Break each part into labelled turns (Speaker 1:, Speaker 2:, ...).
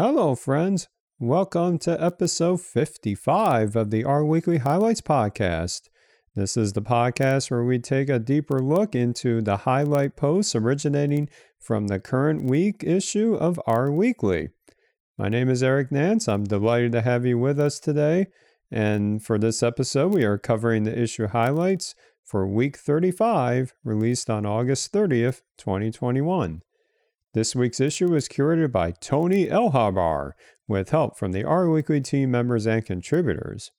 Speaker 1: Hello, friends. Welcome to episode 55 of the R Weekly Highlights podcast. This is the podcast where we take a deeper look into the highlight posts originating from the current week issue of R Weekly. My name is Eric Nance. I'm delighted to have you with us today. And for this episode, we are covering the issue highlights for week 35, released on August 30th, 2021. This week's issue was curated by Tony ElHabr with help from the R Weekly team members and contributors.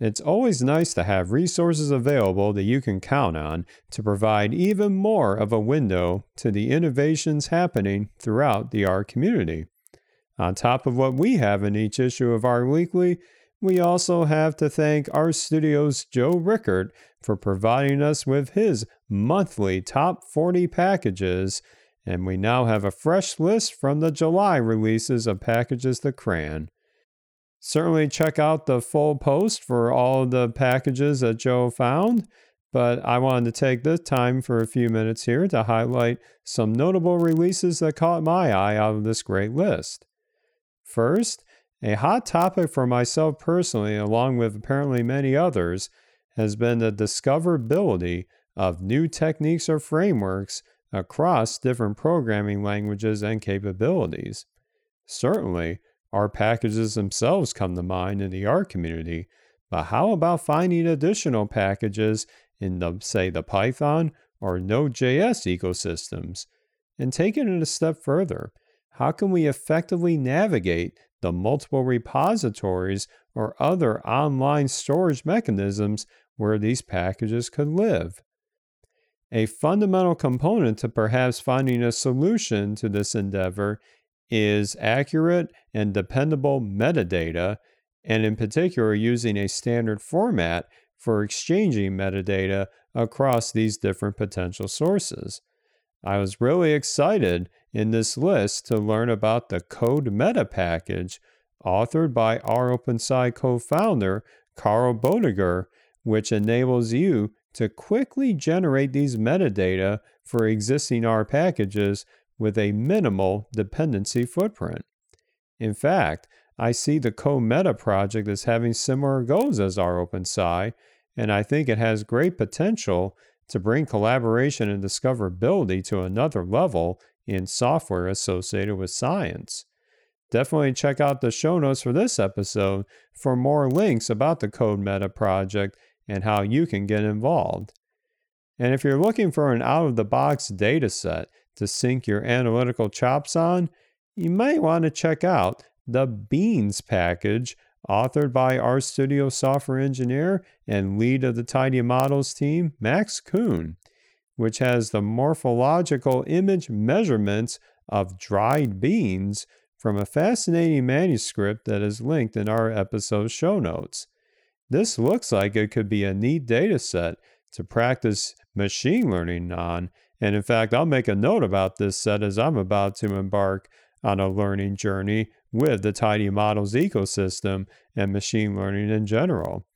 Speaker 1: It's always nice to have resources available that you can count on to provide even more of a window to the innovations happening throughout the R community. On top of what we have in each issue of R Weekly, we also have to thank RStudio's Joe Rickert for providing us with his monthly top 40 packages, and we now have a fresh list from the July releases of packages to CRAN. Certainly check out the full post for all the packages that Joe found, but I wanted to take this time for a few minutes here to highlight some notable releases that caught my eye out of this great list. First, a hot topic for myself personally, along with apparently many others, has been the discoverability of new techniques or frameworks across different programming languages and capabilities. Certainly, R packages themselves come to mind in the R community, but how about finding additional packages in the, say, the Python or Node.js ecosystems? And taking it a step further, how can we effectively navigate the multiple repositories or other online storage mechanisms where these packages could live. A fundamental component to perhaps finding a solution to this endeavor is accurate and dependable metadata, and in particular, using a standard format for exchanging metadata across these different potential sources. I was really excited in this list to learn about the CodeMeta package authored by rOpenSci co founder Carl Boettiger, which enables you to quickly generate these metadata for existing R packages with a minimal dependency footprint. In fact, I see the CodeMeta project as having similar goals as rOpenSci, and I think it has great potential to bring collaboration and discoverability to another level in software associated with science. Definitely check out the show notes for this episode for more links about the CodeMeta project and how you can get involved. And if you're looking for an out of the box data set to sync your analytical chops on, you might want to check out the Beans package authored by RStudio software engineer and lead of the tidymodels team, Max Kuhn which has the morphological image measurements of dried beans from a fascinating manuscript that is linked in our episode show notes. This looks like it could be a neat data set to practice machine learning on, and in fact, I'll make a note about this set as I'm about to embark on a learning journey with the tidymodels ecosystem and machine learning in general.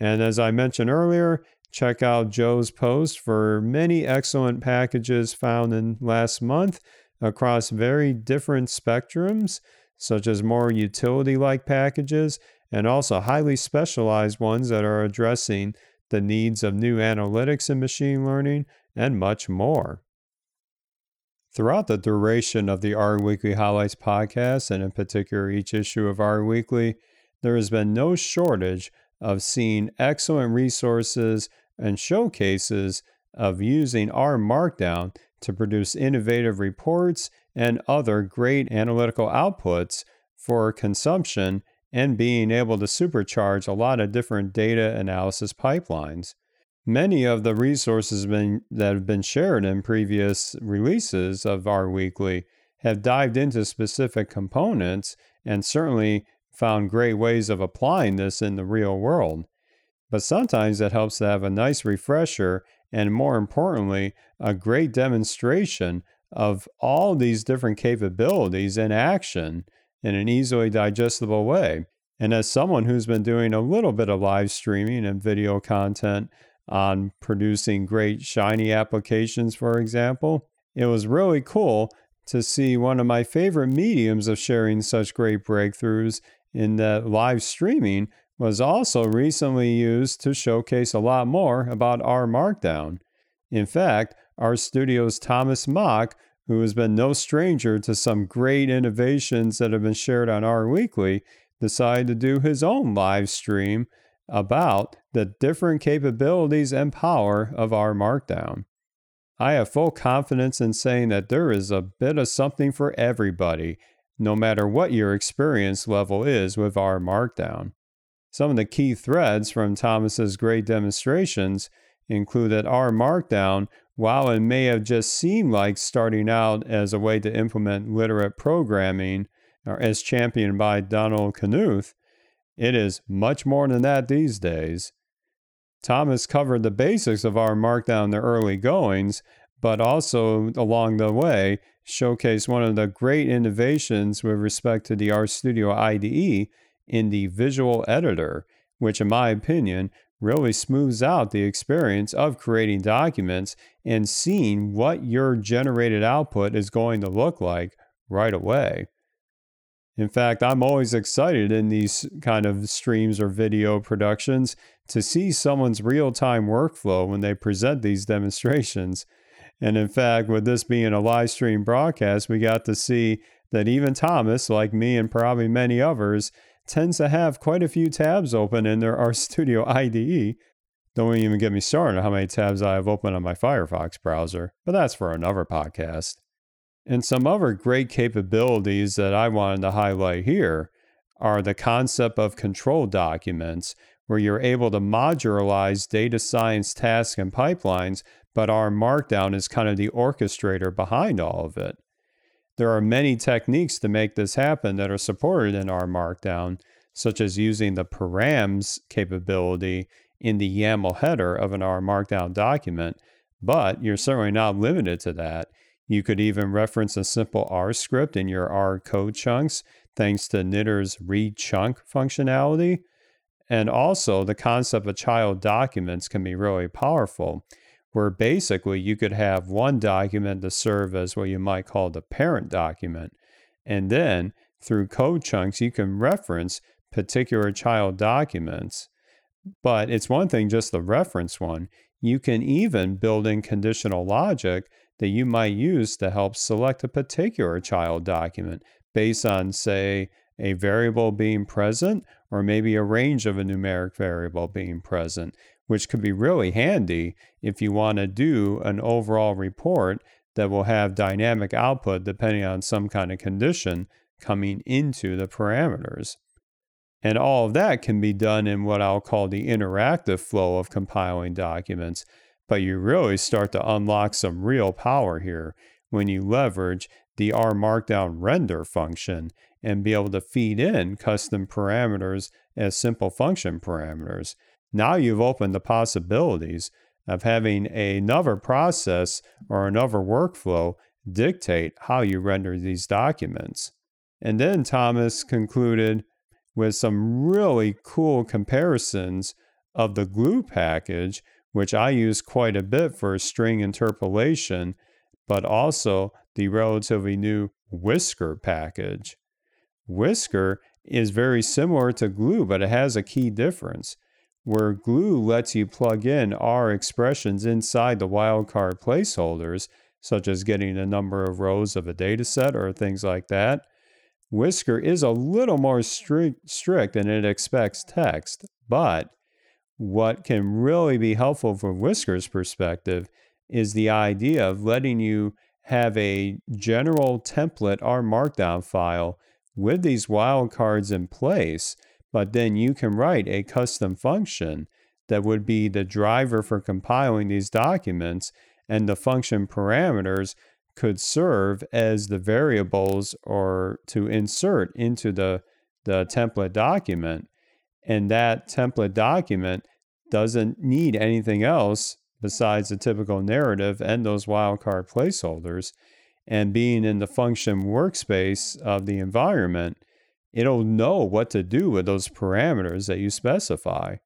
Speaker 1: And as I mentioned earlier, Check out Joe's post for many excellent packages found in last month across very different spectrums, such as more utility like packages and also highly specialized ones that are addressing the needs of new analytics and machine learning, and much more. Throughout the duration of the R Weekly Highlights podcast, and in particular each issue of R Weekly, there has been no shortage of seeing excellent resources and showcases of using R Markdown to produce innovative reports and other great analytical outputs for consumption and being able to supercharge a lot of different data analysis pipelines. Many of the resources been, that have been shared in previous releases of R Weekly have dived into specific components and certainly found great ways of applying this in the real world. But sometimes it helps to have a nice refresher and, more importantly, a great demonstration of all these different capabilities in action in an easily digestible way. And as someone who's been doing a little bit of live streaming and video content on producing great Shiny applications, for example, it was really cool to see one of my favorite mediums of sharing such great breakthroughs in that live streaming was also recently used to showcase a lot more about R Markdown. In fact, RStudio's Thomas Mock, who has been no stranger to some great innovations that have been shared on R Weekly, decided to do his own live stream about the different capabilities and power of R Markdown. I have full confidence in saying that there is a bit of something for everybody, no matter what your experience level is with R Markdown. Some of the key threads from Thomas's great demonstrations include that R Markdown, while it may have just seemed like starting out as a way to implement literate programming, or as championed by Donald Knuth, it is much more than that these days. Thomas covered the basics of R Markdown in the early goings, but also along the way showcased one of the great innovations with respect to the RStudio IDE in the visual editor, which, in my opinion, really smooths out the experience of creating documents and seeing what your generated output is going to look like right away. In fact, I'm always excited in these kind of streams or video productions to see someone's real time workflow when they present these demonstrations. And in fact, with this being a live stream broadcast, we got to see that even Thomas, like me and probably many others, tends to have quite a few tabs open in their RStudio IDE. Don't even get me started on how many tabs I have open on my Firefox browser, but that's for another podcast. And some other great capabilities that I wanted to highlight here are the concept of control documents, where you're able to modularize data science tasks and pipelines, but R Markdown is kind of the orchestrator behind all of it. There are many techniques to make this happen that are supported in R Markdown, such as using the params capability in the YAML header of an R Markdown document, but you're certainly not limited to that. You could even reference a simple R script in your R code chunks thanks to knitr's read chunk functionality. And also, the concept of child documents can be really powerful, where basically you could have one document to serve as what you might call the parent document. And then through code chunks, you can reference particular child documents. But it's one thing just to reference one. You can even build in conditional logic that you might use to help select a particular child document based on, say, a variable being present or maybe a range of a numeric variable being present, which could be really handy if you want to do an overall report that will have dynamic output depending on some kind of condition coming into the parameters. And all of that can be done in what I'll call the interactive flow of compiling documents, but you really start to unlock some real power here when you leverage the R Markdown render function and be able to feed in custom parameters as simple function parameters. Now you've opened the possibilities of having another process or another workflow dictate how you render these documents. And then Thomas concluded with some really cool comparisons of the glue package which I use quite a bit for string interpolation, but also the relatively new Whisker package. Whisker is very similar to glue, but it has a key difference. Where glue lets you plug in R expressions inside the wildcard placeholders, such as getting a number of rows of a dataset or things like that, Whisker is a little more strict, strict and it expects text, but what can really be helpful from Whisker's perspective is the idea of letting you have a general template R Markdown file with these wildcards in place, but then you can write a custom function that would be the driver for compiling these documents, and the function parameters could serve as the variables or to insert into the, the template document. And that template document doesn't need anything else besides the typical narrative and those wildcard placeholders. And being in the function workspace of the environment, it'll know what to do with those parameters that you specify.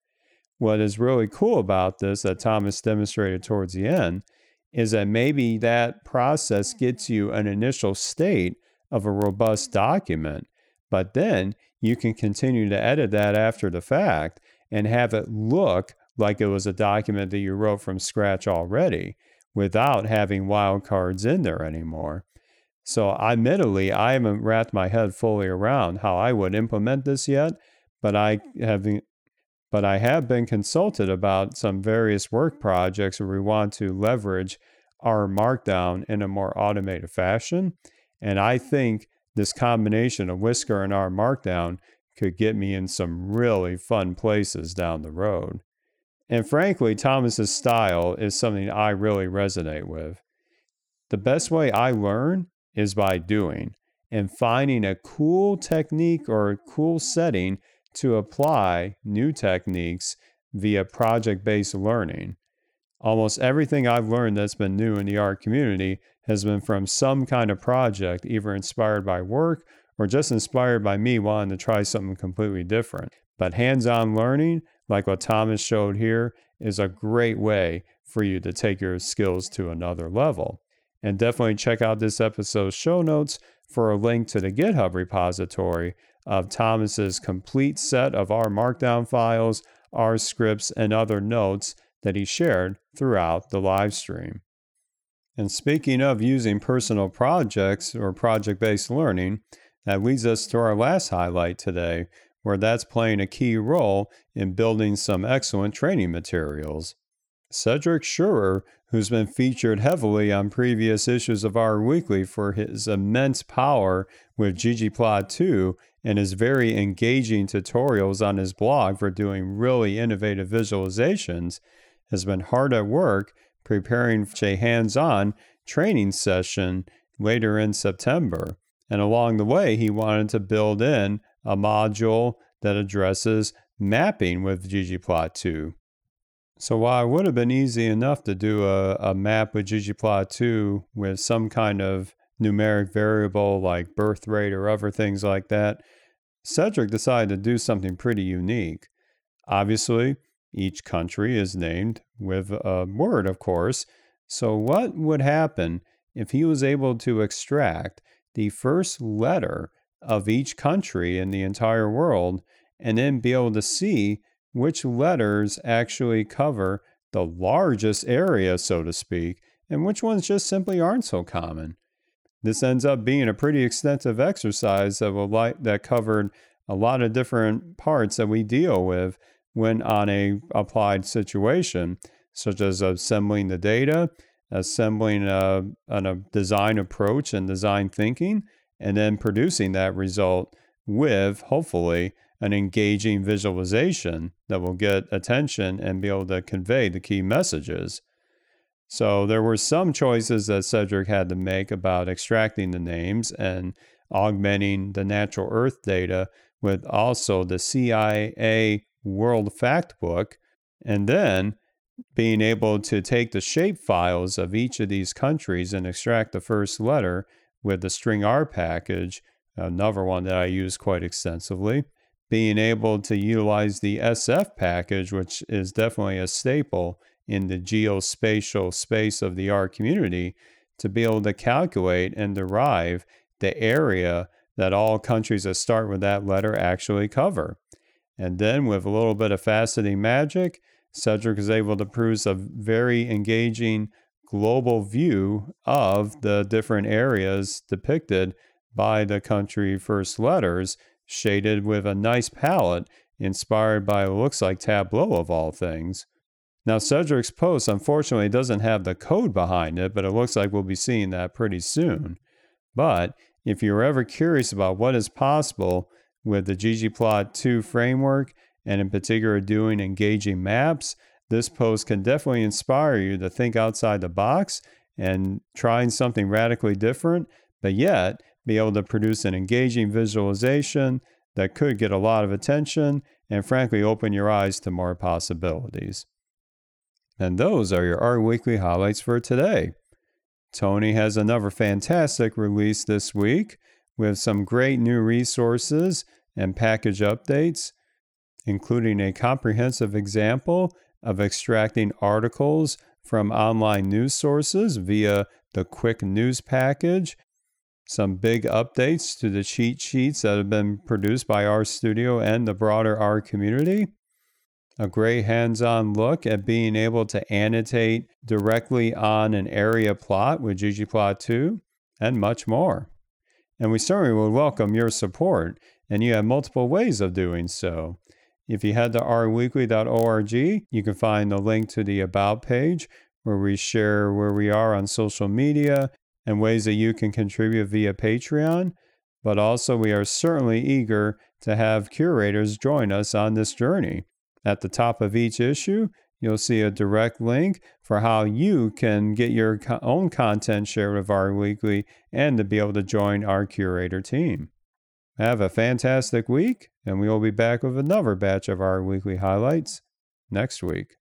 Speaker 1: What is really cool about this that Thomas demonstrated towards the end is that maybe that process gets you an initial state of a robust document, but then you can continue to edit that after the fact and have it look like it was a document that you wrote from scratch already without having wildcards in there anymore. So, admittedly, I haven't wrapped my head fully around how I would implement this yet, but I have but I have been consulted about some various work projects where we want to leverage R Markdown in a more automated fashion. And I think this combination of Whisker and R Markdown could get me in some really fun places down the road. And frankly, Thomas's style is something I really resonate with. The best way I learn is by doing and finding a cool technique or a cool setting to apply new techniques via project based learning. Almost everything I've learned that's been new in the R community has been from some kind of project, either inspired by work or just inspired by me wanting to try something completely different. But hands on learning, like what Thomas showed here, is a great way for you to take your skills to another level. And definitely check out this episode's show notes for a link to the GitHub repository of Thomas's complete set of R Markdown files, R scripts, and other notes that he shared throughout the live stream. And speaking of using personal projects or project based learning, that leads us to our last highlight today, where that's playing a key role in building some excellent training materials. Cedric Scherer, who's been featured heavily on previous issues of R Weekly for his immense power with ggplot 2 and his very engaging tutorials on his blog for doing really innovative visualizations, has been hard at work preparing for a hands on training session later in September. And along the way, he wanted to build in a module that addresses mapping with ggplot 2. So while it would have been easy enough to do a, a map with ggplot2 with some kind of numeric variable like birth rate or other things like that, Cedric decided to do something pretty unique. Obviously, each country is named with a word, of course. So, what would happen if he was able to extract the first letter of each country in the entire world and then be able to see which letters actually cover the largest area, so to speak, and which ones just simply aren't so common. This ends up being a pretty extensive exercise that will that covered a lot of different parts that we deal with when on a applied situation, such as assembling the data, assembling a, a design approach and design thinking, and then producing that result with hopefully an engaging visualization that will get attention and be able to convey the key messages. So there were some choices that Cedric had to make about extracting the names and augmenting the natural earth data with also the CIA World Factbook, and then being able to take the shape files of each of these countries and extract the first letter with the stringr package, uh, another one that I use quite extensively being able to utilize the SF package, which is definitely a staple in the geospatial space of the R community, to be able to calculate and derive the area that all countries that start with that letter actually cover. And then, with a little bit of faceting magic, Cedric is able to produce a very engaging global view of the different areas depicted by the country first letters shaded with a nice palette inspired by what looks like Tableau of all things. Now, Cedric's post unfortunately doesn't have the code behind it, but it looks like we'll be seeing that pretty soon. But if you're ever curious about what is possible with the ggplot2 framework, and in particular doing engaging maps, this post can definitely inspire you to think outside the box and trying something radically different, but yet be able to produce an engaging visualization that could get a lot of attention and frankly open your eyes to more possibilities. And those are your R Weekly highlights for today. Tony has another fantastic release this week with some great new resources and package updates, including a comprehensive example of extracting articles from online news sources via the quick news package, some big updates to the cheat sheets that have been produced by RStudio and the broader R community, a great hands on look at being able to annotate directly on an area plot with ggplot2, and much more. And we certainly would welcome your support, and you have multiple ways of doing so. If you head to rweekly.org, you can find the link to the About page where we share where we are on social media and ways that you can contribute via Patreon. But also, we are certainly eager to have curators join us on this journey. At the top of each issue, you'll see a direct link for how you can get your own content shared with R Weekly and to be able to join our curator team. Have a fantastic week, and we will be back with another batch of R Weekly highlights next week.